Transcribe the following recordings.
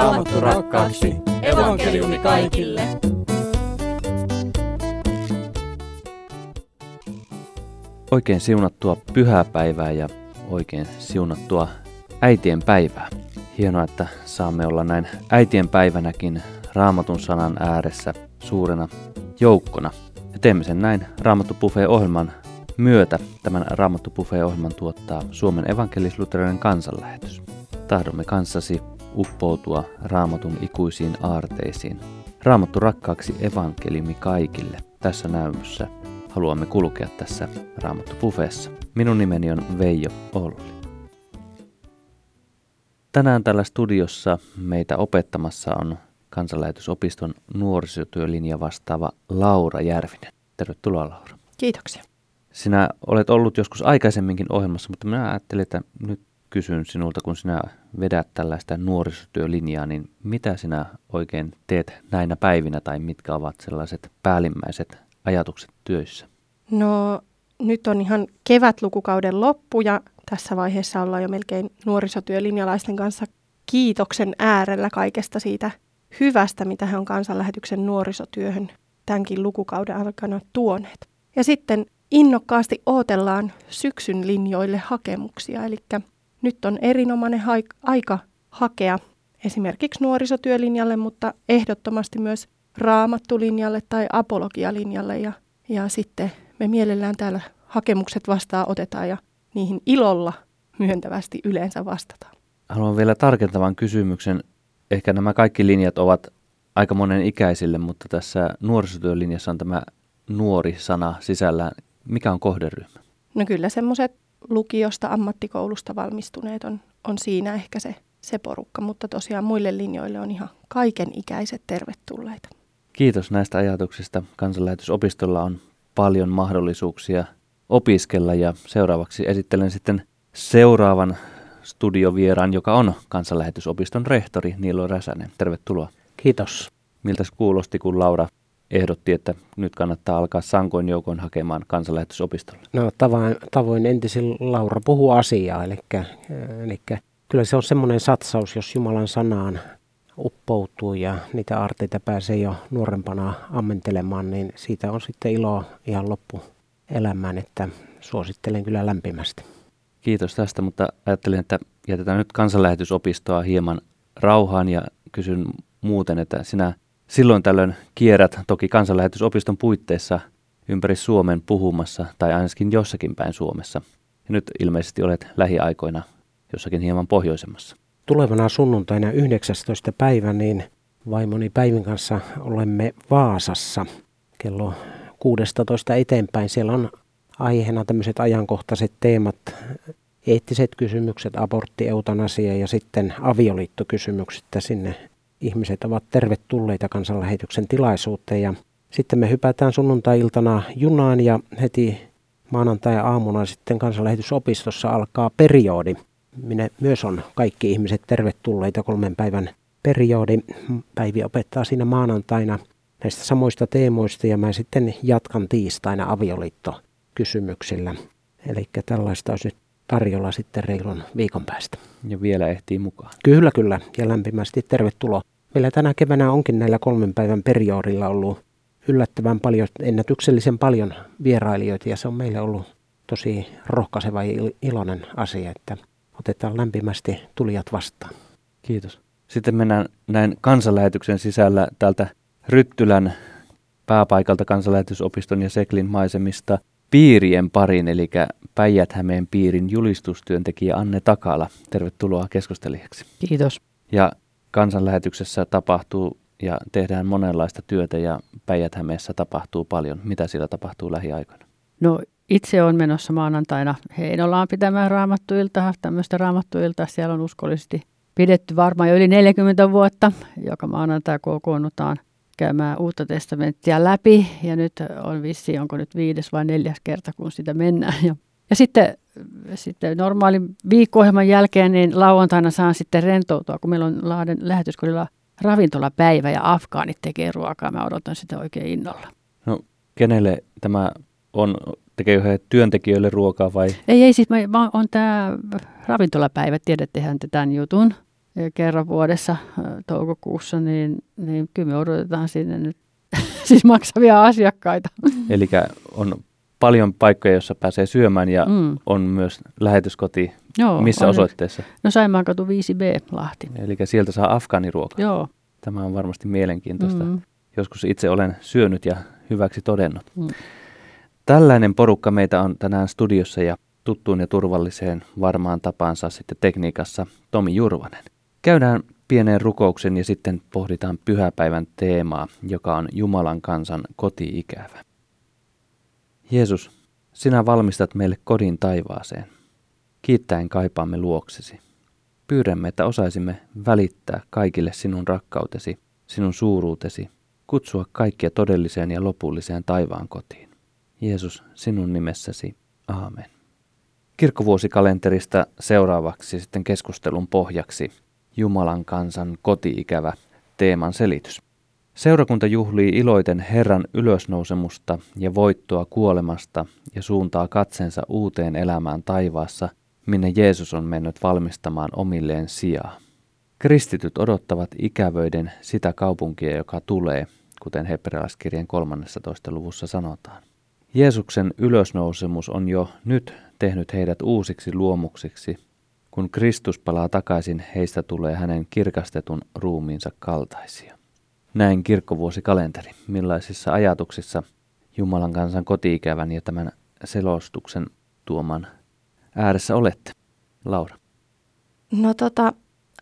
Raamattu rakkaaksi. Evankeliumi kaikille. Oikein siunattua pyhäpäivää ja oikein siunattua äitien päivää. Hienoa, että saamme olla näin äitien päivänäkin Raamatun sanan ääressä suurena joukkona. Ja teemme sen näin Raamattu ohjelman myötä. Tämän Raamattu ohjelman tuottaa Suomen evankelis-luterilainen kansanlähetys. Tahdomme kanssasi uppoutua Raamatun ikuisiin aarteisiin. Raamattu rakkaaksi evankeliumi kaikille. Tässä näymyssä haluamme kulkea tässä Raamattu. Minun nimeni on Veijo Olli. Tänään tällä studiossa meitä opettamassa on kansanlähetysopiston nuorisotyölinja vastaava Laura Järvinen. Tervetuloa Laura. Kiitoksia. Sinä olet ollut joskus aikaisemminkin ohjelmassa, mutta minä ajattelin, että nyt kysyn sinulta, kun sinä vedät tällaista nuorisotyölinjaa, niin mitä sinä oikein teet näinä päivinä tai mitkä ovat sellaiset päällimmäiset ajatukset työissä? No nyt on ihan kevätlukukauden loppu ja tässä vaiheessa ollaan jo melkein nuorisotyölinjalaisten kanssa kiitoksen äärellä kaikesta siitä hyvästä, mitä he on kansanlähetyksen nuorisotyöhön tämänkin lukukauden aikana tuoneet. Ja sitten innokkaasti odotellaan syksyn linjoille hakemuksia, eli nyt on erinomainen aika hakea esimerkiksi nuorisotyölinjalle, mutta ehdottomasti myös raamattulinjalle tai apologialinjalle. Ja, ja sitten me mielellään täällä hakemukset vastaan otetaan ja niihin ilolla myöntävästi yleensä vastataan. Haluan vielä tarkentavan kysymyksen. Ehkä nämä kaikki linjat ovat aika monen ikäisille, mutta tässä nuorisotyölinjassa on tämä nuori sana sisällä. Mikä on kohderyhmä? No kyllä semmoiset lukiosta, ammattikoulusta valmistuneet on, on siinä ehkä se, se porukka, mutta tosiaan muille linjoille on ihan kaiken ikäiset tervetulleita. Kiitos näistä ajatuksista. Kansanlähetysopistolla on paljon mahdollisuuksia opiskella ja seuraavaksi esittelen sitten seuraavan studiovieraan, joka on kansanlähetysopiston rehtori Niilo Räsänen. Tervetuloa. Kiitos. Miltä kuulosti, kun Laura ehdotti, että nyt kannattaa alkaa sankoin joukoin hakemaan kansanlähetysopistolle? No tavoin, tavoin entisin Laura puhuu asiaa, eli, eli kyllä se on semmoinen satsaus, jos Jumalan sanaan uppoutuu ja niitä aarteita pääsee jo nuorempana ammentelemaan, niin siitä on sitten ilo ihan loppu elämään, että suosittelen kyllä lämpimästi. Kiitos tästä, mutta ajattelin, että jätetään nyt kansanlähetysopistoa hieman rauhaan ja kysyn muuten, että sinä silloin tällöin kierrät toki kansanlähetysopiston puitteissa ympäri Suomen puhumassa tai ainakin jossakin päin Suomessa. Ja nyt ilmeisesti olet lähiaikoina jossakin hieman pohjoisemmassa. Tulevana sunnuntaina 19. päivä niin vaimoni Päivin kanssa olemme Vaasassa kello 16 eteenpäin. Siellä on aiheena tämmöiset ajankohtaiset teemat, eettiset kysymykset, abortti, eutanasia ja sitten avioliittokysymykset. Sinne ihmiset ovat tervetulleita kansanlähetyksen tilaisuuteen. Ja sitten me hypätään sunnuntai-iltana junaan ja heti maanantai-aamuna sitten kansanlähetysopistossa alkaa periodi. Minne myös on kaikki ihmiset tervetulleita kolmen päivän periodi. Päivi opettaa siinä maanantaina näistä samoista teemoista ja mä sitten jatkan tiistaina avioliittokysymyksillä. Eli tällaista olisi nyt tarjolla sitten reilun viikon päästä. Ja vielä ehtii mukaan. Kyllä, kyllä. Ja lämpimästi tervetuloa. Meillä tänä keväänä onkin näillä kolmen päivän periodilla ollut yllättävän paljon, ennätyksellisen paljon vierailijoita ja se on meille ollut tosi rohkaiseva ja iloinen asia, että otetaan lämpimästi tulijat vastaan. Kiitos. Sitten mennään näin kansanlähetyksen sisällä täältä Ryttylän pääpaikalta kansanlähetysopiston ja Seklin maisemista piirien parin, eli päijät piirin julistustyöntekijä Anne Takala. Tervetuloa keskustelijaksi. Kiitos. Ja kansanlähetyksessä tapahtuu ja tehdään monenlaista työtä ja päijät tapahtuu paljon. Mitä siellä tapahtuu lähiaikoina? No itse on menossa maanantaina Heinolaan pitämään raamattuilta, tämmöistä raamattuilta. Siellä on uskollisesti pidetty varmaan jo yli 40 vuotta, joka maanantai kokoonnutaan käymään uutta testamenttia läpi. Ja nyt on vissi, onko nyt viides vai neljäs kerta, kun sitä mennään. Ja, ja sitten, sitten normaalin viikko jälkeen, niin lauantaina saan sitten rentoutua, kun meillä on Lahden lähetyskodilla ravintolapäivä ja afgaanit tekee ruokaa. Mä odotan sitä oikein innolla. No, kenelle tämä on, tekeekö he työntekijöille ruokaa vai? Ei, ei siis mä, mä on tämä ravintolapäivä, tiedättehän te tämän jutun. Kerran vuodessa toukokuussa, niin, niin kyllä me odotetaan sinne nyt siis maksavia asiakkaita. Eli on paljon paikkoja, joissa pääsee syömään ja mm. on myös lähetyskoti. Joo, Missä on osoitteessa? No Saimaan katu 5B Lahti. Eli sieltä saa afgaaniruokaa. Joo. Tämä on varmasti mielenkiintoista. Mm. Joskus itse olen syönyt ja hyväksi todennut. Mm. Tällainen porukka meitä on tänään studiossa ja tuttuun ja turvalliseen varmaan tapaansa sitten tekniikassa Tomi Jurvanen. Käydään pienen rukouksen ja sitten pohditaan pyhäpäivän teemaa, joka on Jumalan kansan koti-ikävä. Jeesus, sinä valmistat meille kodin taivaaseen. Kiittäen kaipaamme luoksesi. Pyydämme, että osaisimme välittää kaikille sinun rakkautesi, sinun suuruutesi, kutsua kaikkia todelliseen ja lopulliseen taivaan kotiin. Jeesus, sinun nimessäsi. Aamen. Kirkkovuosikalenterista seuraavaksi sitten keskustelun pohjaksi Jumalan kansan koti-ikävä teeman selitys. Seurakunta juhlii iloiten Herran ylösnousemusta ja voittoa kuolemasta ja suuntaa katsensa uuteen elämään taivaassa, minne Jeesus on mennyt valmistamaan omilleen sijaa. Kristityt odottavat ikävöiden sitä kaupunkia, joka tulee, kuten hebrealaiskirjan 13. luvussa sanotaan. Jeesuksen ylösnousemus on jo nyt tehnyt heidät uusiksi luomuksiksi. Kun Kristus palaa takaisin, heistä tulee hänen kirkastetun ruumiinsa kaltaisia. Näin kirkkovuosikalenteri. Millaisissa ajatuksissa Jumalan kansan kotiikävän ja tämän selostuksen tuoman ääressä olette? Laura. No tota,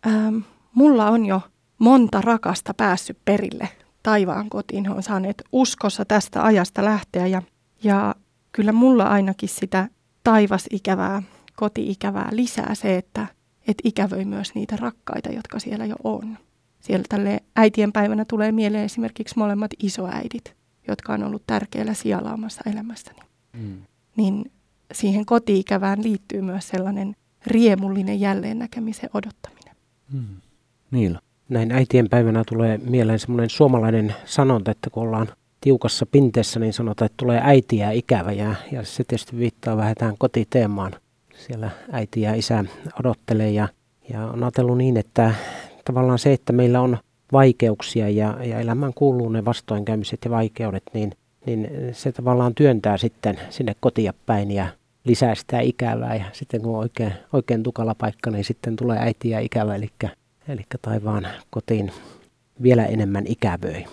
ähm, mulla on jo monta rakasta päässyt perille taivaan kotiin. He on saaneet uskossa tästä ajasta lähteä ja, ja kyllä mulla ainakin sitä taivasikävää, koti-ikävää lisää se, että et ikävöi myös niitä rakkaita, jotka siellä jo on. Siellä tälle äitien päivänä tulee mieleen esimerkiksi molemmat isoäidit, jotka on ollut tärkeällä sijalla omassa elämässäni. Mm. Niin siihen koti-ikävään liittyy myös sellainen riemullinen jälleen näkemisen odottaminen. Mm. Niillä. Näin äitien päivänä tulee mieleen semmoinen suomalainen sanonta, että kun ollaan tiukassa pinteessä, niin sanotaan, että tulee äitiä ikävä. Ja, ja se tietysti viittaa vähän tähän kotiteemaan. Siellä äiti ja isä odottelee ja, ja on ajatellut niin, että tavallaan se, että meillä on vaikeuksia ja, ja elämään kuuluu ne vastoinkäymiset ja vaikeudet, niin, niin se tavallaan työntää sitten sinne kotia päin ja lisää sitä ikävää. Ja sitten kun on oikein, oikein tukala paikka, niin sitten tulee äitiä ikävä, eli, eli taivaan kotiin vielä enemmän ikävöi.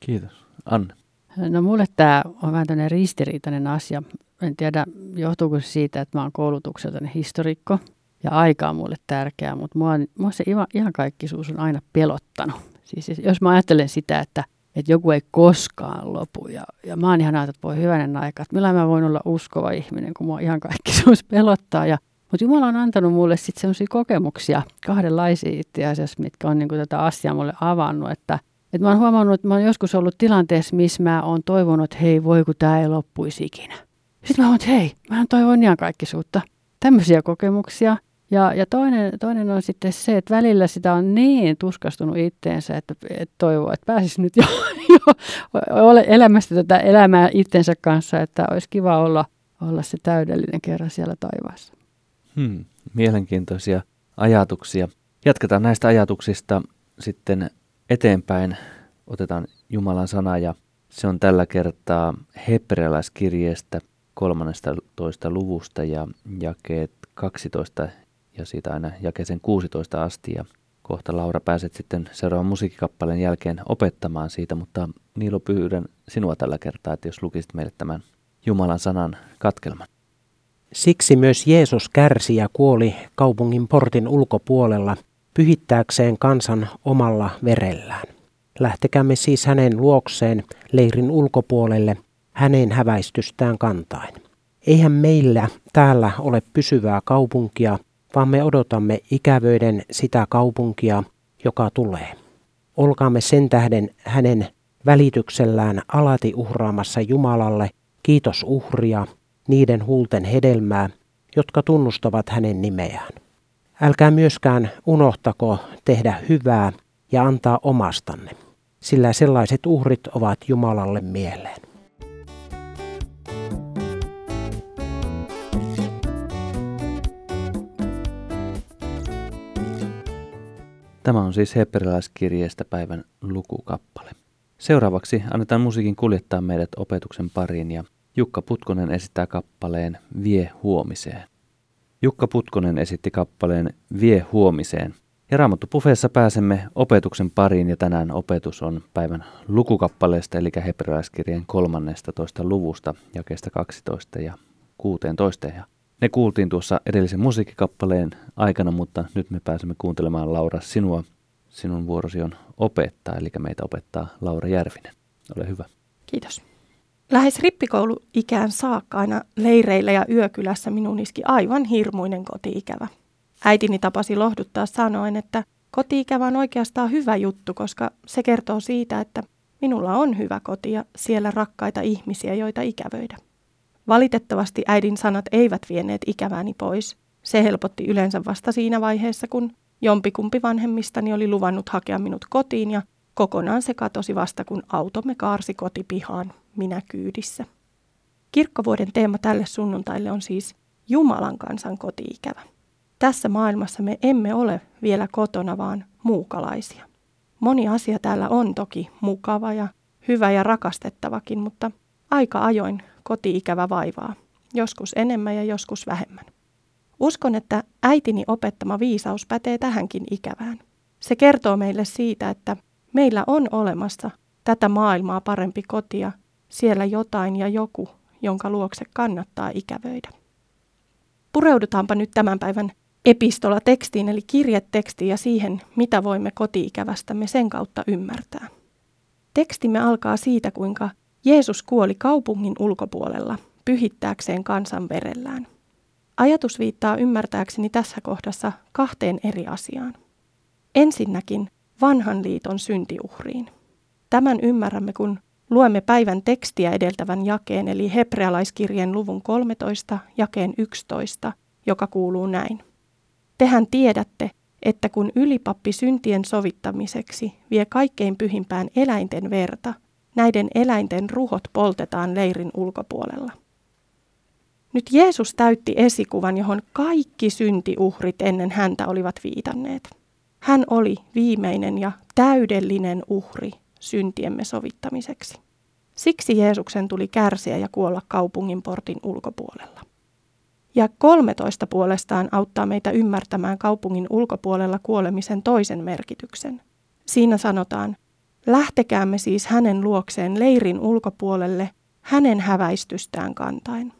Kiitos. Anne. No mulle tämä on vähän tämmöinen ristiriitainen asia. En tiedä, johtuuko se siitä, että mä oon koulutukseltani historikko ja aika on mulle tärkeää, mutta mua, mua se ihan kaikkisuus on aina pelottanut. Siis jos mä ajattelen sitä, että, että joku ei koskaan lopu ja, ja mä oon ihan ajatellut, että voi hyvänen aika, että millä mä voin olla uskova ihminen, kun mua ihan kaikkisuus pelottaa. Ja, mutta Jumala on antanut mulle sitten sellaisia kokemuksia, kahdenlaisia itse asiassa, mitkä on niin kuin tätä asiaa mulle avannut, että et mä oon huomannut, että mä oon joskus ollut tilanteessa, missä mä oon toivonut, että hei, voi kun tämä ei loppuisi ikinä. Sitten mä oon, että hei, mä toivon ihan kaikkisuutta. Tämmöisiä kokemuksia. Ja, ja toinen, toinen on sitten se, että välillä sitä on niin tuskastunut itteensä, että, että toivoo, että pääsisi nyt jo, jo ole elämästä tätä elämää itsensä kanssa, että olisi kiva olla, olla se täydellinen kerran siellä taivaassa. Hmm, mielenkiintoisia ajatuksia. Jatketaan näistä ajatuksista sitten eteenpäin. Otetaan Jumalan sana ja se on tällä kertaa hebrealaiskirjeestä 13. luvusta ja jakeet 12 ja siitä aina jakeeseen 16 asti. Ja kohta Laura pääset sitten seuraavan musiikkikappaleen jälkeen opettamaan siitä, mutta Niilo pyydän sinua tällä kertaa, että jos lukisit meille tämän Jumalan sanan katkelman. Siksi myös Jeesus kärsi ja kuoli kaupungin portin ulkopuolella pyhittääkseen kansan omalla verellään. Lähtekäämme siis hänen luokseen leirin ulkopuolelle hänen häväistystään kantain. Eihän meillä täällä ole pysyvää kaupunkia, vaan me odotamme ikävöiden sitä kaupunkia, joka tulee. Olkaamme sen tähden hänen välityksellään alati uhraamassa Jumalalle kiitos uhria, niiden huulten hedelmää, jotka tunnustavat hänen nimeään. Älkää myöskään unohtako tehdä hyvää ja antaa omastanne, sillä sellaiset uhrit ovat Jumalalle mieleen. Tämä on siis hebrealaiskirjeestä päivän lukukappale. Seuraavaksi annetaan musiikin kuljettaa meidät opetuksen pariin ja Jukka Putkonen esittää kappaleen Vie huomiseen. Jukka Putkonen esitti kappaleen Vie huomiseen. Ja Raamattu Pufeessa pääsemme opetuksen pariin ja tänään opetus on päivän lukukappaleesta eli hebrealaiskirjeen 13. luvusta jakeesta 12 ja 16. Ja ne kuultiin tuossa edellisen musiikkikappaleen aikana, mutta nyt me pääsemme kuuntelemaan Laura sinua. Sinun vuorosi on opettaa, eli meitä opettaa Laura Järvinen. Ole hyvä. Kiitos. Lähes rippikouluikään saakka aina leireillä ja yökylässä minun iski aivan hirmuinen kotiikävä. Äitini tapasi lohduttaa sanoen, että kotiikävä on oikeastaan hyvä juttu, koska se kertoo siitä, että minulla on hyvä koti ja siellä rakkaita ihmisiä, joita ikävöidä. Valitettavasti äidin sanat eivät vieneet ikävääni pois. Se helpotti yleensä vasta siinä vaiheessa, kun jompikumpi vanhemmistani oli luvannut hakea minut kotiin ja kokonaan se katosi vasta, kun automme kaarsi kotipihaan, minä kyydissä. Kirkkovuoden teema tälle sunnuntaille on siis Jumalan kansan kotiikävä. Tässä maailmassa me emme ole vielä kotona, vaan muukalaisia. Moni asia täällä on toki mukava ja hyvä ja rakastettavakin, mutta aika ajoin kotiikävä vaivaa, joskus enemmän ja joskus vähemmän. Uskon, että äitini opettama viisaus pätee tähänkin ikävään. Se kertoo meille siitä, että meillä on olemassa tätä maailmaa parempi kotia, siellä jotain ja joku, jonka luokse kannattaa ikävöidä. Pureudutaanpa nyt tämän päivän epistolatekstiin eli kirjetekstiin ja siihen, mitä voimme kotiikävästämme sen kautta ymmärtää. Tekstimme alkaa siitä, kuinka Jeesus kuoli kaupungin ulkopuolella pyhittääkseen kansan verellään. Ajatus viittaa ymmärtääkseni tässä kohdassa kahteen eri asiaan. Ensinnäkin vanhan liiton syntiuhriin. Tämän ymmärrämme, kun luemme päivän tekstiä edeltävän jakeen, eli hebrealaiskirjeen luvun 13, jakeen 11, joka kuuluu näin. Tehän tiedätte, että kun ylipappi syntien sovittamiseksi vie kaikkein pyhimpään eläinten verta, näiden eläinten ruhot poltetaan leirin ulkopuolella. Nyt Jeesus täytti esikuvan, johon kaikki syntiuhrit ennen häntä olivat viitanneet. Hän oli viimeinen ja täydellinen uhri syntiemme sovittamiseksi. Siksi Jeesuksen tuli kärsiä ja kuolla kaupungin portin ulkopuolella. Ja 13 puolestaan auttaa meitä ymmärtämään kaupungin ulkopuolella kuolemisen toisen merkityksen. Siinä sanotaan, lähtekäämme siis hänen luokseen leirin ulkopuolelle hänen häväistystään kantain.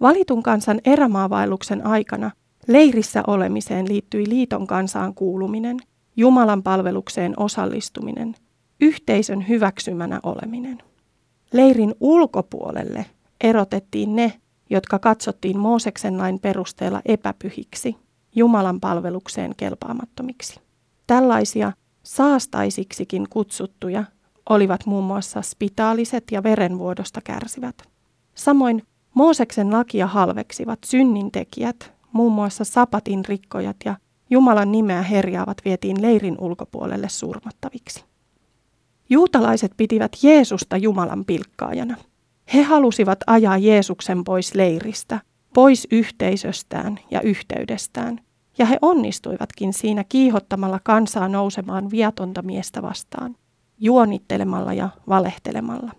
Valitun kansan erämaavaelluksen aikana leirissä olemiseen liittyi liiton kansaan kuuluminen, Jumalan palvelukseen osallistuminen, yhteisön hyväksymänä oleminen. Leirin ulkopuolelle erotettiin ne, jotka katsottiin Mooseksen lain perusteella epäpyhiksi, Jumalan palvelukseen kelpaamattomiksi. Tällaisia saastaisiksikin kutsuttuja olivat muun muassa spitaaliset ja verenvuodosta kärsivät. Samoin Mooseksen lakia halveksivat synnintekijät, muun muassa sapatin rikkojat ja Jumalan nimeä herjaavat vietiin leirin ulkopuolelle surmattaviksi. Juutalaiset pitivät Jeesusta Jumalan pilkkaajana – he halusivat ajaa Jeesuksen pois leiristä, pois yhteisöstään ja yhteydestään, ja he onnistuivatkin siinä kiihottamalla kansaa nousemaan viatonta miestä vastaan, juonittelemalla ja valehtelemalla.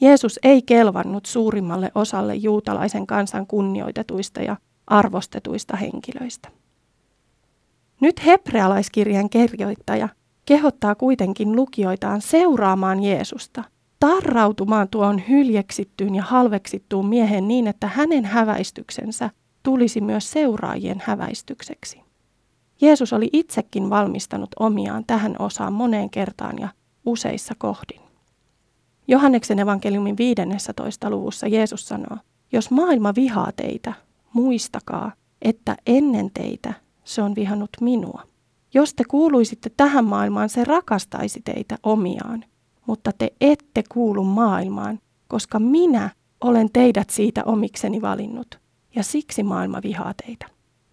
Jeesus ei kelvannut suurimmalle osalle juutalaisen kansan kunnioitetuista ja arvostetuista henkilöistä. Nyt hebrealaiskirjan kirjoittaja kehottaa kuitenkin lukijoitaan seuraamaan Jeesusta tarrautumaan tuon hyljeksittyyn ja halveksittuun miehen niin, että hänen häväistyksensä tulisi myös seuraajien häväistykseksi. Jeesus oli itsekin valmistanut omiaan tähän osaan moneen kertaan ja useissa kohdin. Johanneksen evankeliumin 15. luvussa Jeesus sanoo, jos maailma vihaa teitä, muistakaa, että ennen teitä se on vihannut minua. Jos te kuuluisitte tähän maailmaan, se rakastaisi teitä omiaan mutta te ette kuulu maailmaan, koska minä olen teidät siitä omikseni valinnut, ja siksi maailma vihaa teitä.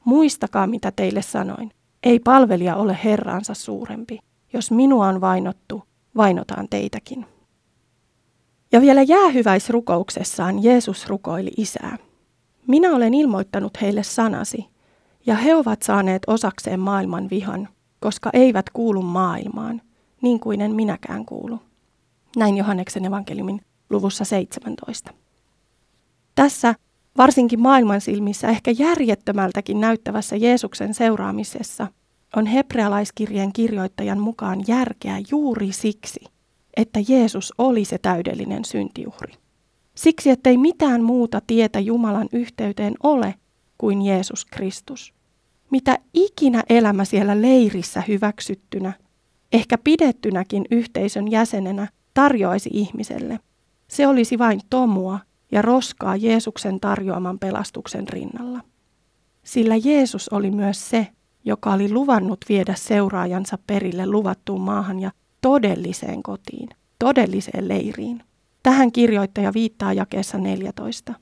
Muistakaa, mitä teille sanoin. Ei palvelija ole herraansa suurempi. Jos minua on vainottu, vainotaan teitäkin. Ja vielä jäähyväisrukouksessaan Jeesus rukoili isää. Minä olen ilmoittanut heille sanasi, ja he ovat saaneet osakseen maailman vihan, koska eivät kuulu maailmaan, niin kuin en minäkään kuulu. Näin Johanneksen evankeliumin luvussa 17. Tässä varsinkin maailman silmissä ehkä järjettömältäkin näyttävässä Jeesuksen seuraamisessa on hebrealaiskirjeen kirjoittajan mukaan järkeä juuri siksi, että Jeesus oli se täydellinen syntiuhri. Siksi, ettei mitään muuta tietä Jumalan yhteyteen ole kuin Jeesus Kristus. Mitä ikinä elämä siellä leirissä hyväksyttynä, ehkä pidettynäkin yhteisön jäsenenä tarjoaisi ihmiselle, se olisi vain tomua ja roskaa Jeesuksen tarjoaman pelastuksen rinnalla. Sillä Jeesus oli myös se, joka oli luvannut viedä seuraajansa perille luvattuun maahan ja todelliseen kotiin, todelliseen leiriin. Tähän kirjoittaja viittaa jakeessa 14.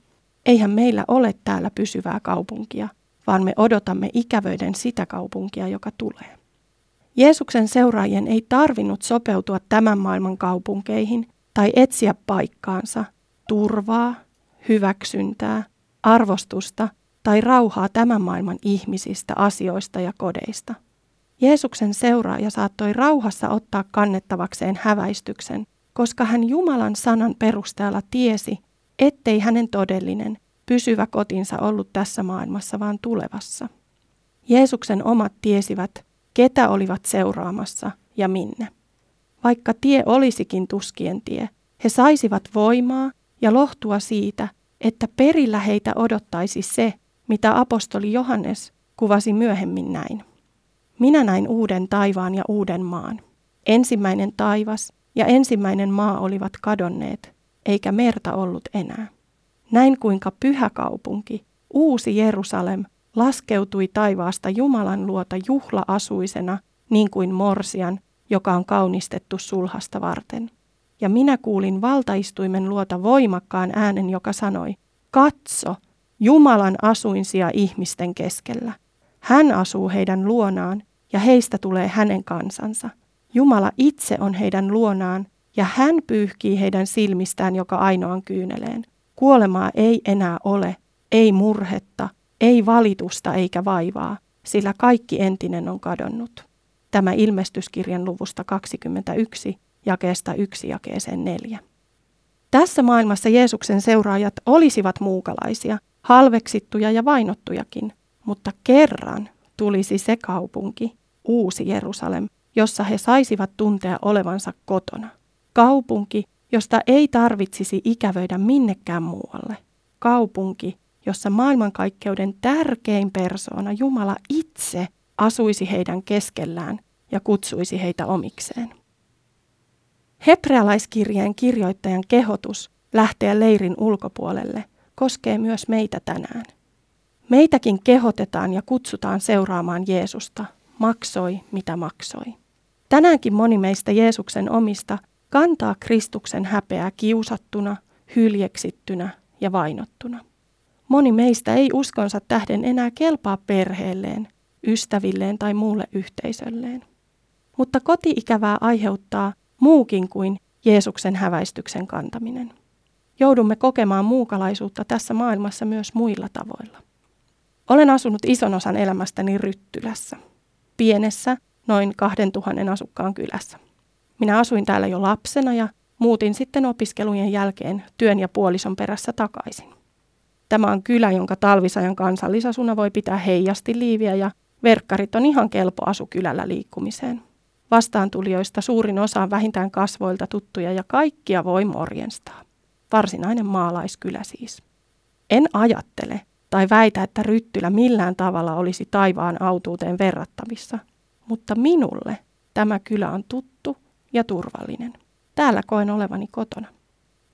Eihän meillä ole täällä pysyvää kaupunkia, vaan me odotamme ikävöiden sitä kaupunkia, joka tulee. Jeesuksen seuraajien ei tarvinnut sopeutua tämän maailman kaupunkeihin tai etsiä paikkaansa, turvaa, hyväksyntää, arvostusta tai rauhaa tämän maailman ihmisistä, asioista ja kodeista. Jeesuksen seuraaja saattoi rauhassa ottaa kannettavakseen häväistyksen, koska hän Jumalan sanan perusteella tiesi, ettei hänen todellinen, pysyvä kotinsa ollut tässä maailmassa, vaan tulevassa. Jeesuksen omat tiesivät, ketä olivat seuraamassa ja minne. Vaikka tie olisikin tuskien tie, he saisivat voimaa ja lohtua siitä, että perillä heitä odottaisi se, mitä apostoli Johannes kuvasi myöhemmin näin. Minä näin uuden taivaan ja uuden maan. Ensimmäinen taivas ja ensimmäinen maa olivat kadonneet, eikä merta ollut enää. Näin kuinka pyhä kaupunki, uusi Jerusalem, laskeutui taivaasta Jumalan luota juhla-asuisena, niin kuin morsian, joka on kaunistettu sulhasta varten. Ja minä kuulin valtaistuimen luota voimakkaan äänen, joka sanoi, katso, Jumalan asuinsia ihmisten keskellä. Hän asuu heidän luonaan ja heistä tulee hänen kansansa. Jumala itse on heidän luonaan ja hän pyyhkii heidän silmistään joka ainoan kyyneleen. Kuolemaa ei enää ole, ei murhetta, ei valitusta eikä vaivaa, sillä kaikki entinen on kadonnut. Tämä ilmestyskirjan luvusta 21, jakeesta 1 jakeeseen 4. Tässä maailmassa Jeesuksen seuraajat olisivat muukalaisia, halveksittuja ja vainottujakin, mutta kerran tulisi se kaupunki, uusi Jerusalem, jossa he saisivat tuntea olevansa kotona. Kaupunki, josta ei tarvitsisi ikävöidä minnekään muualle. Kaupunki, jossa maailmankaikkeuden tärkein persoona, Jumala itse, asuisi heidän keskellään ja kutsuisi heitä omikseen. Hebrealaiskirjeen kirjoittajan kehotus lähteä leirin ulkopuolelle koskee myös meitä tänään. Meitäkin kehotetaan ja kutsutaan seuraamaan Jeesusta, maksoi mitä maksoi. Tänäänkin moni meistä Jeesuksen omista kantaa Kristuksen häpeää kiusattuna, hyljeksittynä ja vainottuna. Moni meistä ei uskonsa tähden enää kelpaa perheelleen, ystävilleen tai muulle yhteisölleen. Mutta kotiikävää aiheuttaa muukin kuin Jeesuksen häväistyksen kantaminen. Joudumme kokemaan muukalaisuutta tässä maailmassa myös muilla tavoilla. Olen asunut ison osan elämästäni Ryttylässä, pienessä, noin 2000 asukkaan kylässä. Minä asuin täällä jo lapsena ja muutin sitten opiskelujen jälkeen työn ja puolison perässä takaisin. Tämä on kylä, jonka talvisajan kansallisasuna voi pitää heijasti liiviä ja verkkarit on ihan kelpo asu kylällä liikkumiseen. Vastaantulijoista suurin osa on vähintään kasvoilta tuttuja ja kaikkia voi morjenstaa. Varsinainen maalaiskylä siis. En ajattele tai väitä, että Ryttylä millään tavalla olisi taivaan autuuteen verrattavissa, mutta minulle tämä kylä on tuttu ja turvallinen. Täällä koen olevani kotona.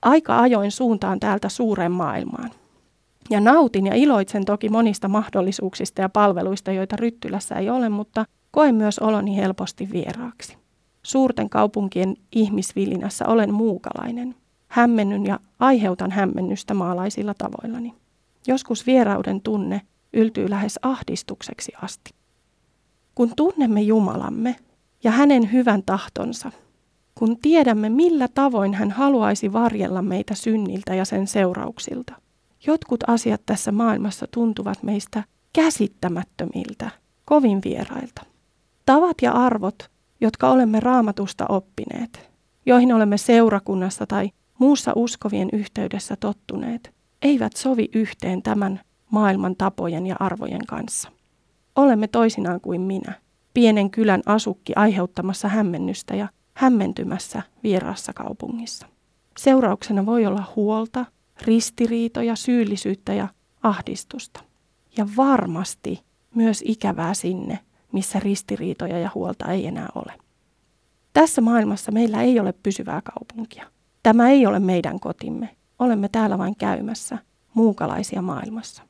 Aika ajoin suuntaan täältä suureen maailmaan. Ja nautin ja iloitsen toki monista mahdollisuuksista ja palveluista, joita Ryttylässä ei ole, mutta koen myös oloni helposti vieraaksi. Suurten kaupunkien ihmisvilinässä olen muukalainen. Hämmennyn ja aiheutan hämmennystä maalaisilla tavoillani. Joskus vierauden tunne yltyy lähes ahdistukseksi asti. Kun tunnemme Jumalamme ja hänen hyvän tahtonsa, kun tiedämme millä tavoin hän haluaisi varjella meitä synniltä ja sen seurauksilta, jotkut asiat tässä maailmassa tuntuvat meistä käsittämättömiltä, kovin vierailta. Tavat ja arvot, jotka olemme raamatusta oppineet, joihin olemme seurakunnassa tai muussa uskovien yhteydessä tottuneet, eivät sovi yhteen tämän maailman tapojen ja arvojen kanssa. Olemme toisinaan kuin minä, pienen kylän asukki aiheuttamassa hämmennystä ja hämmentymässä vieraassa kaupungissa. Seurauksena voi olla huolta, ristiriitoja, syyllisyyttä ja ahdistusta. Ja varmasti myös ikävää sinne, missä ristiriitoja ja huolta ei enää ole. Tässä maailmassa meillä ei ole pysyvää kaupunkia. Tämä ei ole meidän kotimme. Olemme täällä vain käymässä, muukalaisia maailmassa.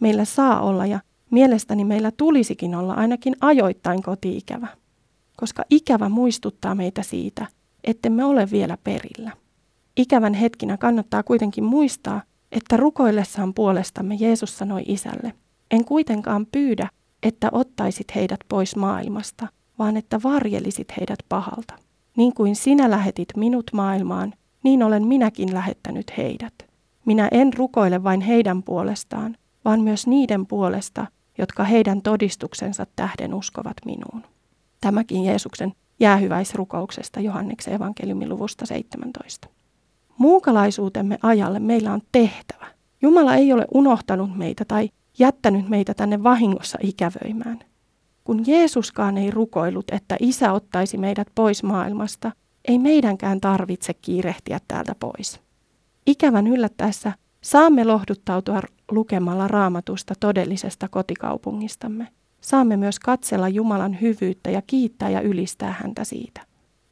Meillä saa olla ja mielestäni meillä tulisikin olla ainakin ajoittain kotiikävä, koska ikävä muistuttaa meitä siitä, ettemme ole vielä perillä. Ikävän hetkinä kannattaa kuitenkin muistaa, että rukoillessaan puolestamme Jeesus sanoi isälle, en kuitenkaan pyydä, että ottaisit heidät pois maailmasta, vaan että varjelisit heidät pahalta. Niin kuin sinä lähetit minut maailmaan, niin olen minäkin lähettänyt heidät. Minä en rukoile vain heidän puolestaan, vaan myös niiden puolesta, jotka heidän todistuksensa tähden uskovat minuun. Tämäkin Jeesuksen jäähyväisrukouksesta Johanneksen evankeliumin luvusta 17. Muukalaisuutemme ajalle meillä on tehtävä. Jumala ei ole unohtanut meitä tai jättänyt meitä tänne vahingossa ikävöimään. Kun Jeesuskaan ei rukoillut, että isä ottaisi meidät pois maailmasta, ei meidänkään tarvitse kiirehtiä täältä pois. Ikävän yllättäessä saamme lohduttautua lukemalla raamatusta todellisesta kotikaupungistamme. Saamme myös katsella Jumalan hyvyyttä ja kiittää ja ylistää häntä siitä.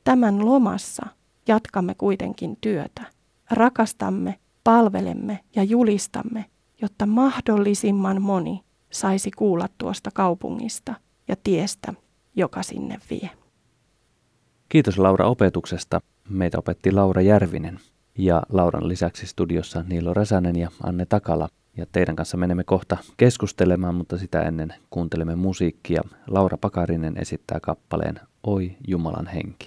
Tämän lomassa jatkamme kuitenkin työtä. Rakastamme, palvelemme ja julistamme, jotta mahdollisimman moni saisi kuulla tuosta kaupungista ja tiestä, joka sinne vie. Kiitos Laura opetuksesta. Meitä opetti Laura Järvinen ja Lauran lisäksi studiossa Niilo Räsänen ja Anne Takala. Ja teidän kanssa menemme kohta keskustelemaan, mutta sitä ennen kuuntelemme musiikkia. Laura Pakarinen esittää kappaleen Oi Jumalan henki.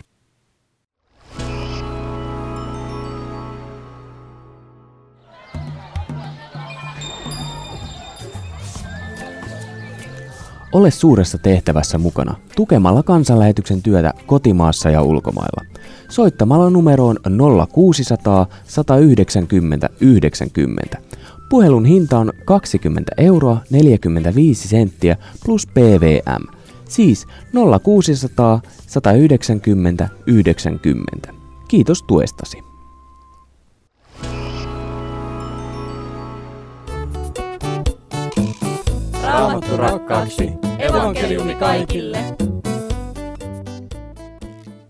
Ole suuressa tehtävässä mukana tukemalla kansanlähetyksen työtä kotimaassa ja ulkomailla. Soittamalla numeroon 0600 190 90. Puhelun hinta on 20 euroa 45 senttiä plus PVM. Siis 0600 190 90. Kiitos tuestasi. Raamattu rakkaaksi. Evankeliumi kaikille.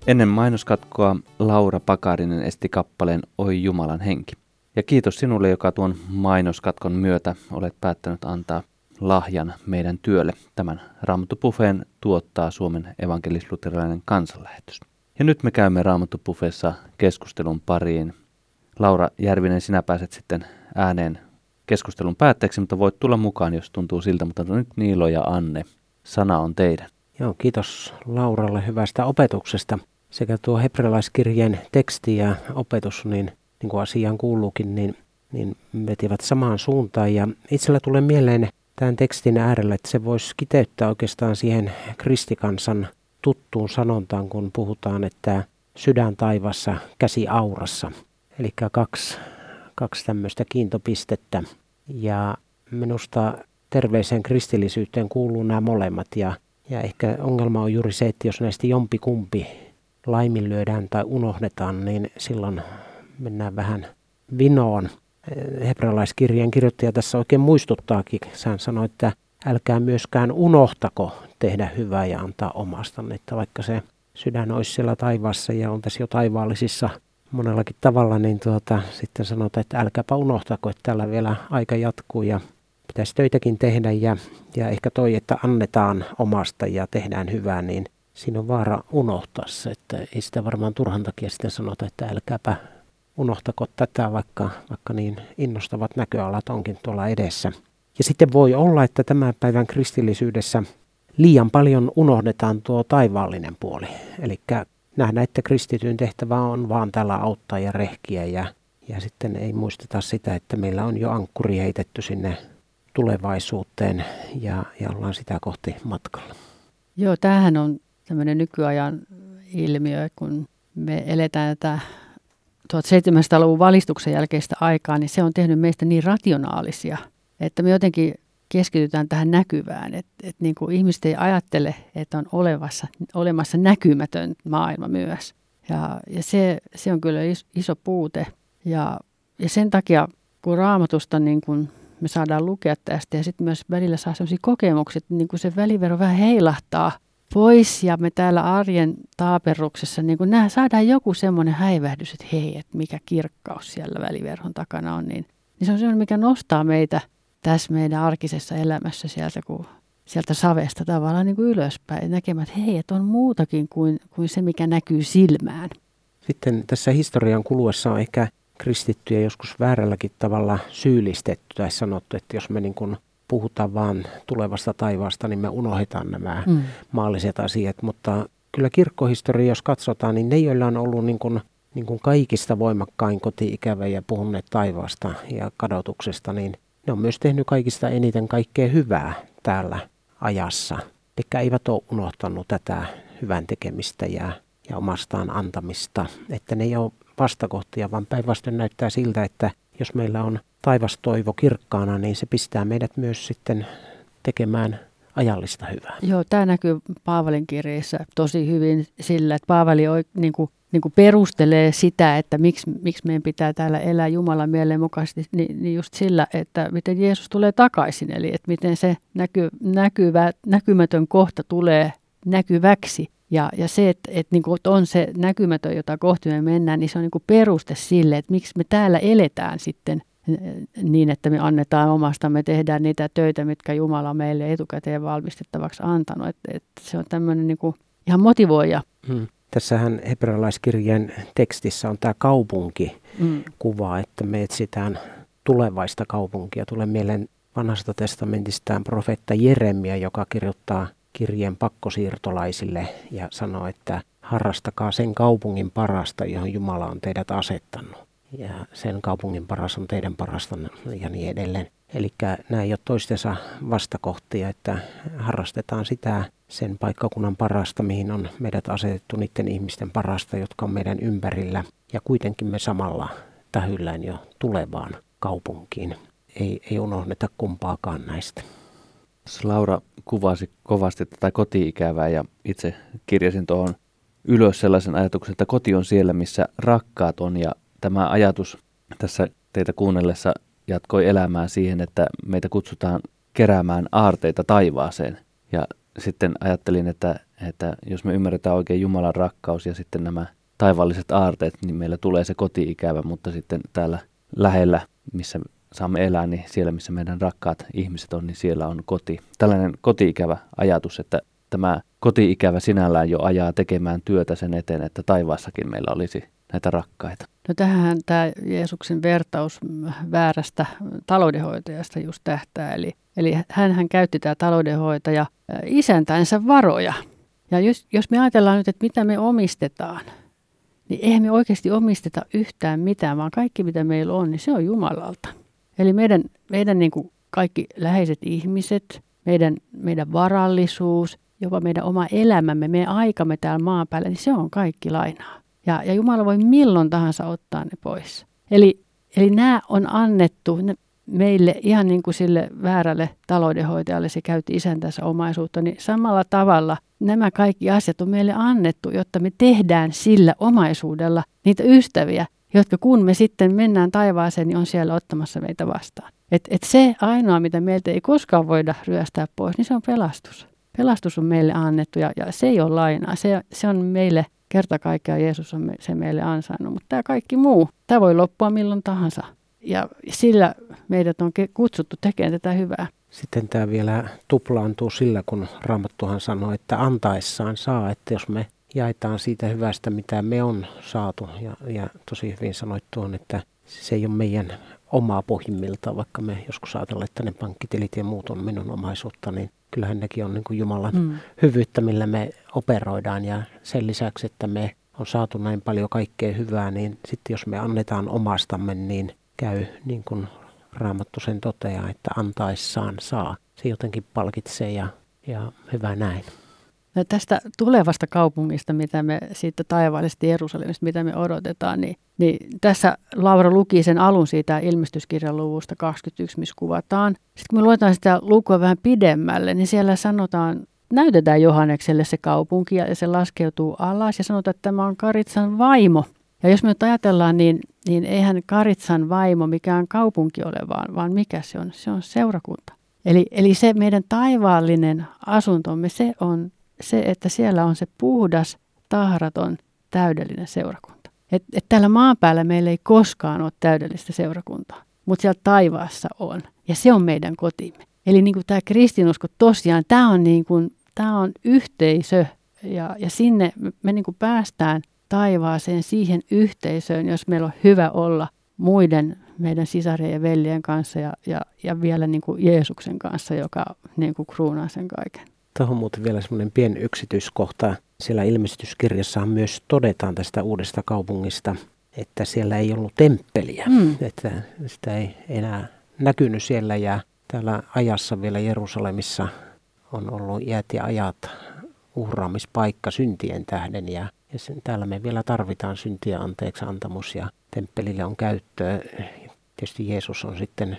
Ennen mainoskatkoa Laura Pakarinen esti kappaleen Oi Jumalan henki. Ja kiitos sinulle, joka tuon mainoskatkon myötä olet päättänyt antaa lahjan meidän työlle. Tämän Raamattupufeen tuottaa Suomen evankelisluterilainen kansanlähetys. Ja nyt me käymme Raamattupufeessa keskustelun pariin. Laura Järvinen, sinä pääset sitten ääneen keskustelun päätteeksi, mutta voit tulla mukaan, jos tuntuu siltä. Mutta nyt Niilo ja Anne, sana on teidän. Joo, kiitos Lauralle hyvästä opetuksesta. Sekä tuo hebrealaiskirjeen teksti ja opetus, niin, niin kuin asiaan kuuluukin, niin, niin vetivät samaan suuntaan. Ja itsellä tulee mieleen tämän tekstin äärellä, että se voisi kiteyttää oikeastaan siihen kristikansan tuttuun sanontaan, kun puhutaan, että sydän taivassa, käsi aurassa. Eli kaksi kaksi tämmöistä kiintopistettä. Ja minusta terveeseen kristillisyyteen kuuluu nämä molemmat. Ja, ja ehkä ongelma on juuri se, että jos näistä jompi kumpi laiminlyödään tai unohdetaan, niin silloin mennään vähän vinoon. Hebrealaiskirjeen kirjoittaja tässä oikein muistuttaakin. Hän sanoi, että älkää myöskään unohtako tehdä hyvää ja antaa omasta. Että vaikka se sydän olisi siellä taivaassa ja on tässä jo taivaallisissa monellakin tavalla, niin tuota, sitten sanotaan, että älkääpä unohtako, että täällä vielä aika jatkuu ja pitäisi töitäkin tehdä ja, ja ehkä toi, että annetaan omasta ja tehdään hyvää, niin siinä on vaara unohtaa se, että ei sitä varmaan turhan takia sitten sanota, että älkääpä unohtako tätä, vaikka, vaikka niin innostavat näköalat onkin tuolla edessä. Ja sitten voi olla, että tämän päivän kristillisyydessä liian paljon unohdetaan tuo taivaallinen puoli. Eli nähdä, että kristityn tehtävä on vaan täällä auttaa ja rehkiä ja, ja sitten ei muisteta sitä, että meillä on jo ankkuri heitetty sinne tulevaisuuteen ja, ja ollaan sitä kohti matkalla. Joo, tämähän on tämmöinen nykyajan ilmiö, kun me eletään tätä 1700-luvun valistuksen jälkeistä aikaa, niin se on tehnyt meistä niin rationaalisia, että me jotenkin keskitytään tähän näkyvään. Että et niin kuin ihmiset ei ajattele, että on olevassa, olemassa näkymätön maailma myös. Ja, ja se, se on kyllä iso puute. Ja, ja sen takia, kun raamatusta niin kun me saadaan lukea tästä ja sitten myös välillä saa sellaisia kokemuksia, että niin kun se välivero vähän heilahtaa pois ja me täällä arjen taaperuksessa niin kun nää, saadaan joku semmoinen häivähdys, että hei, että mikä kirkkaus siellä väliverhon takana on, niin, niin se on semmoinen, mikä nostaa meitä tässä meidän arkisessa elämässä sieltä, kun sieltä savesta tavallaan niin kuin ylöspäin, näkemään, että hei, että on muutakin kuin, kuin se, mikä näkyy silmään. Sitten tässä historian kuluessa on ehkä kristittyjä joskus väärälläkin tavalla syyllistetty tai sanottu, että jos me niin kuin puhutaan vaan tulevasta taivaasta, niin me unohdetaan nämä mm. maalliset asiat. Mutta kyllä kirkkohistoria, jos katsotaan, niin ne, joilla on ollut niin kuin, niin kuin kaikista voimakkain koti-ikävä ja puhuneet taivaasta ja kadotuksesta, niin ne on myös tehnyt kaikista eniten kaikkea hyvää täällä ajassa. Eli eivät ole unohtanut tätä hyvän tekemistä ja, ja omastaan antamista. Että ne ei ole vastakohtia, vaan päinvastoin näyttää siltä, että jos meillä on taivastoivo kirkkaana, niin se pistää meidät myös sitten tekemään ajallista hyvää. Joo, tämä näkyy Paavalin kirjeessä tosi hyvin sillä, että Paavali niin kuin, niin kuin perustelee sitä, että miksi, miksi meidän pitää täällä elää Jumalan mieleen mukaisesti, niin, niin just sillä, että miten Jeesus tulee takaisin, eli että miten se näky, näkyvä, näkymätön kohta tulee näkyväksi. Ja, ja se, että, että, niin kuin on se näkymätön, jota kohti me mennään, niin se on niin kuin peruste sille, että miksi me täällä eletään sitten niin, että me annetaan omasta, me tehdään niitä töitä, mitkä Jumala meille etukäteen valmistettavaksi antanut. Että, että se on tämmöinen niin kuin ihan motivoija. Hmm. Tässähän hebrealaiskirjeen tekstissä on tämä kaupunki-kuva, mm. että me etsitään tulevaista kaupunkia. Tulee mieleen vanhasta testamentistään profeetta Jeremia, joka kirjoittaa kirjeen pakkosiirtolaisille ja sanoo, että harrastakaa sen kaupungin parasta, johon Jumala on teidät asettanut. Ja sen kaupungin paras on teidän parasta ja niin edelleen. Eli nämä ei ole toistensa vastakohtia, että harrastetaan sitä sen paikkakunnan parasta, mihin on meidät asetettu niiden ihmisten parasta, jotka on meidän ympärillä. Ja kuitenkin me samalla tähyllään jo tulevaan kaupunkiin. Ei, ei unohdeta kumpaakaan näistä. Laura kuvasi kovasti tätä koti-ikävää ja itse kirjasin tuohon ylös sellaisen ajatuksen, että koti on siellä, missä rakkaat on ja tämä ajatus tässä teitä kuunnellessa jatkoi elämään siihen, että meitä kutsutaan keräämään aarteita taivaaseen. Ja sitten ajattelin, että, että jos me ymmärretään oikein Jumalan rakkaus ja sitten nämä taivaalliset aarteet, niin meillä tulee se koti-ikävä, mutta sitten täällä lähellä, missä saamme elää, niin siellä missä meidän rakkaat ihmiset on, niin siellä on koti. Tällainen koti-ikävä ajatus, että tämä koti-ikävä sinällään jo ajaa tekemään työtä sen eteen, että taivaassakin meillä olisi näitä rakkaita. No tähän tämä Jeesuksen vertaus väärästä taloudenhoitajasta just tähtää. Eli, eli hän käytti tämä taloudenhoitaja isäntänsä varoja. Ja jos, jos me ajatellaan nyt, että mitä me omistetaan, niin eihän me oikeasti omisteta yhtään mitään, vaan kaikki mitä meillä on, niin se on Jumalalta. Eli meidän, meidän niin kuin kaikki läheiset ihmiset, meidän, meidän varallisuus, jopa meidän oma elämämme, meidän aikamme täällä maan päällä, niin se on kaikki lainaa. Ja, ja Jumala voi milloin tahansa ottaa ne pois. Eli, eli nämä on annettu ne meille ihan niin kuin sille väärälle taloudenhoitajalle, se käytti isäntänsä omaisuutta, niin samalla tavalla nämä kaikki asiat on meille annettu, jotta me tehdään sillä omaisuudella niitä ystäviä, jotka kun me sitten mennään taivaaseen, niin on siellä ottamassa meitä vastaan. Et, et se ainoa, mitä meiltä ei koskaan voida ryöstää pois, niin se on pelastus. Pelastus on meille annettu ja, ja se ei ole lainaa. Se, se on meille kerta kaikkiaan Jeesus on se meille ansainnut. Mutta tämä kaikki muu, tämä voi loppua milloin tahansa. Ja sillä meidät on kutsuttu tekemään tätä hyvää. Sitten tämä vielä tuplaantuu sillä, kun Raamattuhan sanoo, että antaessaan saa, että jos me jaetaan siitä hyvästä, mitä me on saatu. Ja, ja tosi hyvin sanoit tuon, että se ei ole meidän omaa pohjimmiltaan, vaikka me joskus ajatellaan, että ne pankkitilit ja muut on minun omaisuutta, niin kyllähän nekin on niin kuin Jumalan mm. hyvyyttä, millä me operoidaan. Ja sen lisäksi, että me on saatu näin paljon kaikkea hyvää, niin sitten jos me annetaan omastamme, niin käy niin kuin Raamattu sen toteaa, että antaessaan saa. Se jotenkin palkitsee ja, ja hyvä näin. Ja tästä tulevasta kaupungista, mitä me siitä taivaallisesta Jerusalemista, mitä me odotetaan, niin, niin tässä Laura luki sen alun siitä ilmestyskirjan luvusta 21, missä kuvataan. Sitten kun me luetaan sitä lukua vähän pidemmälle, niin siellä sanotaan, näytetään Johannekselle se kaupunki ja se laskeutuu alas ja sanotaan, että tämä on Karitsan vaimo. Ja jos me nyt ajatellaan, niin, niin eihän Karitsan vaimo mikään kaupunki ole, vaan, vaan mikä se on? Se on seurakunta. Eli, eli se meidän taivaallinen asuntomme, se on se, että siellä on se puhdas, tahraton, täydellinen seurakunta. Et, et täällä maan päällä meillä ei koskaan ole täydellistä seurakuntaa, mutta siellä taivaassa on. Ja se on meidän kotimme. Eli niin kuin tämä kristinusko tosiaan, tämä on, niin kuin, tämä on yhteisö ja, ja sinne me, me niin kuin päästään taivaaseen siihen yhteisöön, jos meillä on hyvä olla muiden meidän sisarien ja veljen kanssa ja, ja, ja vielä niin kuin Jeesuksen kanssa, joka niin kuin kruunaa sen kaiken. Tuohon muuten vielä semmoinen pieni yksityiskohta. Siellä ilmestyskirjassa myös todetaan tästä uudesta kaupungista, että siellä ei ollut temppeliä, mm. että sitä ei enää näkynyt siellä ja täällä ajassa vielä Jerusalemissa on ollut iät ja ajat uhraamispaikka syntien tähden ja, ja sen, täällä me vielä tarvitaan syntiä anteeksi antamus ja temppelille on käyttöä. Tietysti Jeesus on sitten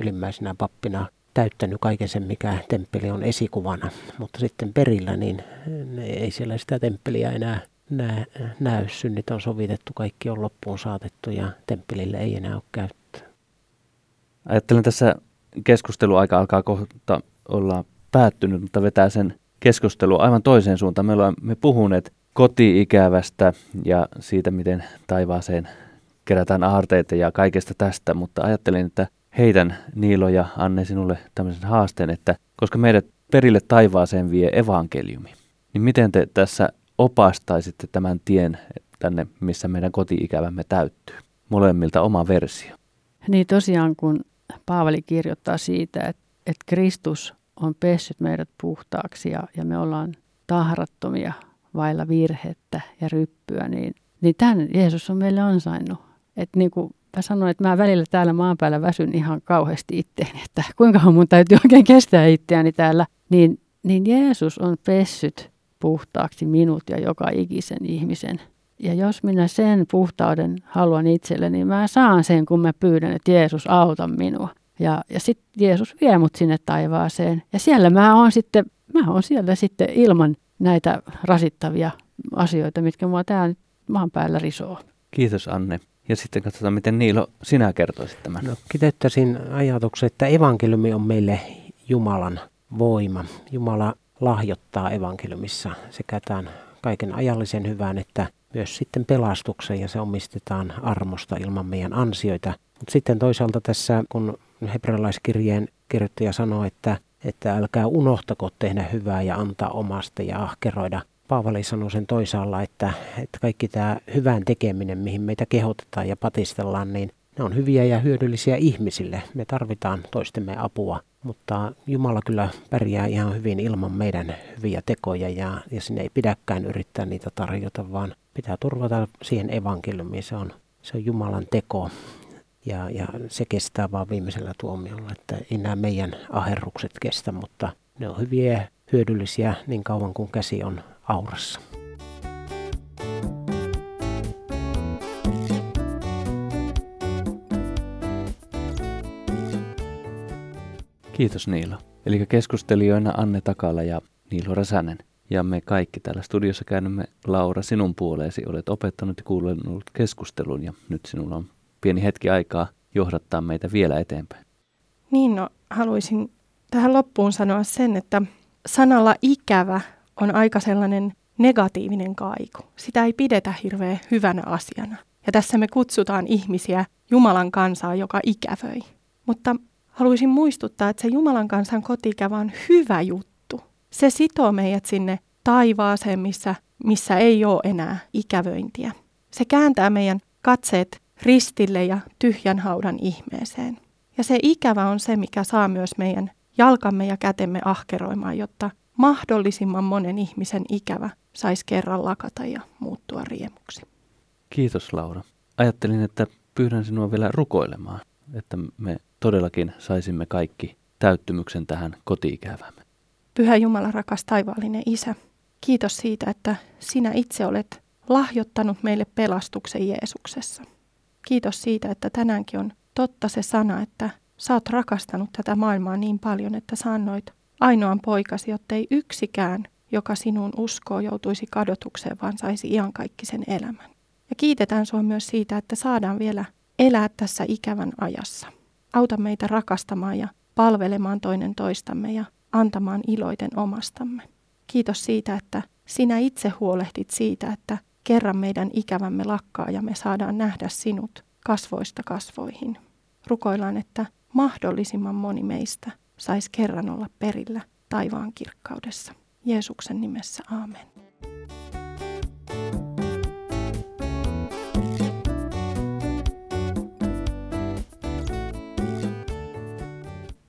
ylimmäisenä pappina täyttänyt kaiken sen, mikä temppeli on esikuvana. Mutta sitten perillä, niin ei siellä sitä temppeliä enää näy. näy. Synnit on sovitettu, kaikki on loppuun saatettu ja temppelille ei enää ole käyttöä. Ajattelen tässä keskusteluaika alkaa kohta olla päättynyt, mutta vetää sen keskustelu aivan toiseen suuntaan. Me olemme puhuneet koti-ikävästä ja siitä, miten taivaaseen kerätään aarteita ja kaikesta tästä, mutta ajattelin, että heitän Niilo ja Anne sinulle tämmöisen haasteen, että koska meidät perille taivaaseen vie evankeliumi, niin miten te tässä opastaisitte tämän tien tänne, missä meidän koti-ikävämme täyttyy? Molemmilta oma versio. Niin tosiaan, kun Paavali kirjoittaa siitä, että, että Kristus on pessyt meidät puhtaaksi ja, ja me ollaan tahrattomia vailla virhettä ja ryppyä, niin, niin tämän Jeesus on meille ansainnut. Että niin kuin mä sanoin, että mä välillä täällä maan päällä väsyn ihan kauheasti itteeni, että kuinka mun täytyy oikein kestää itseäni täällä. Niin, niin Jeesus on pessyt puhtaaksi minut ja joka ikisen ihmisen. Ja jos minä sen puhtauden haluan itselleni, niin mä saan sen, kun mä pyydän, että Jeesus auta minua. Ja, ja sitten Jeesus vie mut sinne taivaaseen. Ja siellä mä oon sitten, mä oon siellä sitten ilman näitä rasittavia asioita, mitkä mua täällä maan päällä risoo. Kiitos Anne. Ja sitten katsotaan, miten Niilo sinä kertoisit tämän. No, kiteyttäisin ajatuksen, että evankeliumi on meille Jumalan voima. Jumala lahjoittaa evankeliumissa sekä tämän kaiken ajallisen hyvän että myös sitten pelastuksen ja se omistetaan armosta ilman meidän ansioita. Mutta sitten toisaalta tässä, kun hebrealaiskirjeen kirjoittaja sanoo, että, että älkää unohtako tehdä hyvää ja antaa omasta ja ahkeroida Paavali sanoi sen toisaalla, että, että kaikki tämä hyvän tekeminen, mihin meitä kehotetaan ja patistellaan, niin ne on hyviä ja hyödyllisiä ihmisille. Me tarvitaan toistemme apua, mutta Jumala kyllä pärjää ihan hyvin ilman meidän hyviä tekoja ja, ja sinne ei pidäkään yrittää niitä tarjota, vaan pitää turvata siihen evankeliumiin. Se on, se on Jumalan teko ja, ja se kestää vaan viimeisellä tuomiolla, että ei nämä meidän aherrukset kestä, mutta ne on hyviä ja hyödyllisiä niin kauan kuin käsi on aurassa. Kiitos Niilo. Eli keskustelijoina Anne Takala ja Niilo Räsänen. Ja me kaikki täällä studiossa käännymme Laura sinun puoleesi. Olet opettanut ja kuunnellut keskustelun ja nyt sinulla on pieni hetki aikaa johdattaa meitä vielä eteenpäin. Niin, no haluaisin tähän loppuun sanoa sen, että sanalla ikävä on aika sellainen negatiivinen kaiku. Sitä ei pidetä hirveän hyvänä asiana. Ja tässä me kutsutaan ihmisiä Jumalan kansaa, joka ikävöi. Mutta haluaisin muistuttaa, että se Jumalan kansan kotikävä on hyvä juttu. Se sitoo meidät sinne taivaaseen, missä, missä ei ole enää ikävöintiä. Se kääntää meidän katseet ristille ja tyhjän haudan ihmeeseen. Ja se ikävä on se, mikä saa myös meidän jalkamme ja kätemme ahkeroimaan, jotta mahdollisimman monen ihmisen ikävä saisi kerran lakata ja muuttua riemuksi. Kiitos Laura. Ajattelin, että pyydän sinua vielä rukoilemaan, että me todellakin saisimme kaikki täyttymyksen tähän kotiikävämme. Pyhä Jumala, rakas taivaallinen Isä, Kiitos siitä, että sinä itse olet lahjoittanut meille pelastuksen Jeesuksessa. Kiitos siitä, että tänäänkin on totta se sana, että sä oot rakastanut tätä maailmaa niin paljon, että sä annoit ainoan poikasi, jottei yksikään, joka sinun uskoo, joutuisi kadotukseen, vaan saisi iankaikkisen elämän. Ja kiitetään sua myös siitä, että saadaan vielä elää tässä ikävän ajassa. Auta meitä rakastamaan ja palvelemaan toinen toistamme ja antamaan iloiten omastamme. Kiitos siitä, että sinä itse huolehdit siitä, että kerran meidän ikävämme lakkaa ja me saadaan nähdä sinut kasvoista kasvoihin. Rukoillaan, että mahdollisimman moni meistä saisi kerran olla perillä taivaan kirkkaudessa. Jeesuksen nimessä, aamen.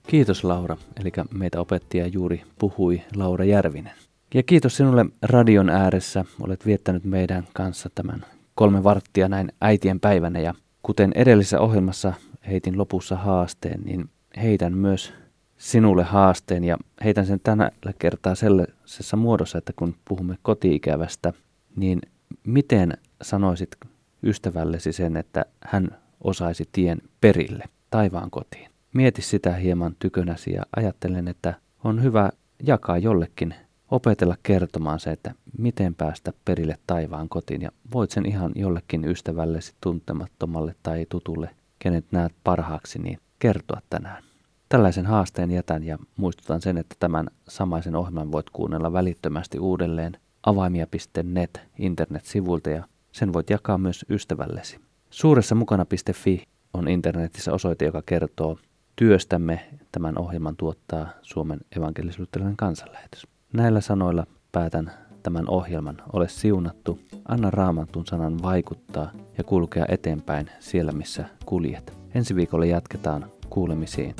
Kiitos Laura, eli meitä opettaja juuri puhui Laura Järvinen. Ja kiitos sinulle radion ääressä, olet viettänyt meidän kanssa tämän kolme varttia näin äitien päivänä. Ja kuten edellisessä ohjelmassa heitin lopussa haasteen, niin heitän myös sinulle haasteen. Ja heitän sen tänä kertaa sellaisessa muodossa, että kun puhumme kotiikävästä, niin miten sanoisit ystävällesi sen, että hän osaisi tien perille taivaan kotiin? Mieti sitä hieman tykönäsi ja ajattelen, että on hyvä jakaa jollekin, opetella kertomaan se, että miten päästä perille taivaan kotiin. Ja voit sen ihan jollekin ystävällesi tuntemattomalle tai tutulle, kenet näet parhaaksi, niin kertoa tänään. Tällaisen haasteen jätän ja muistutan sen, että tämän samaisen ohjelman voit kuunnella välittömästi uudelleen avaimia.net internetsivuilta ja sen voit jakaa myös ystävällesi. Suuressa mukana.fi on internetissä osoite, joka kertoo työstämme. Tämän ohjelman tuottaa Suomen evankelisuuttelainen kansanlähetys. Näillä sanoilla päätän tämän ohjelman. Ole siunattu, anna raamatun sanan vaikuttaa ja kulkea eteenpäin siellä, missä kuljet. Ensi viikolla jatketaan kuulemisiin.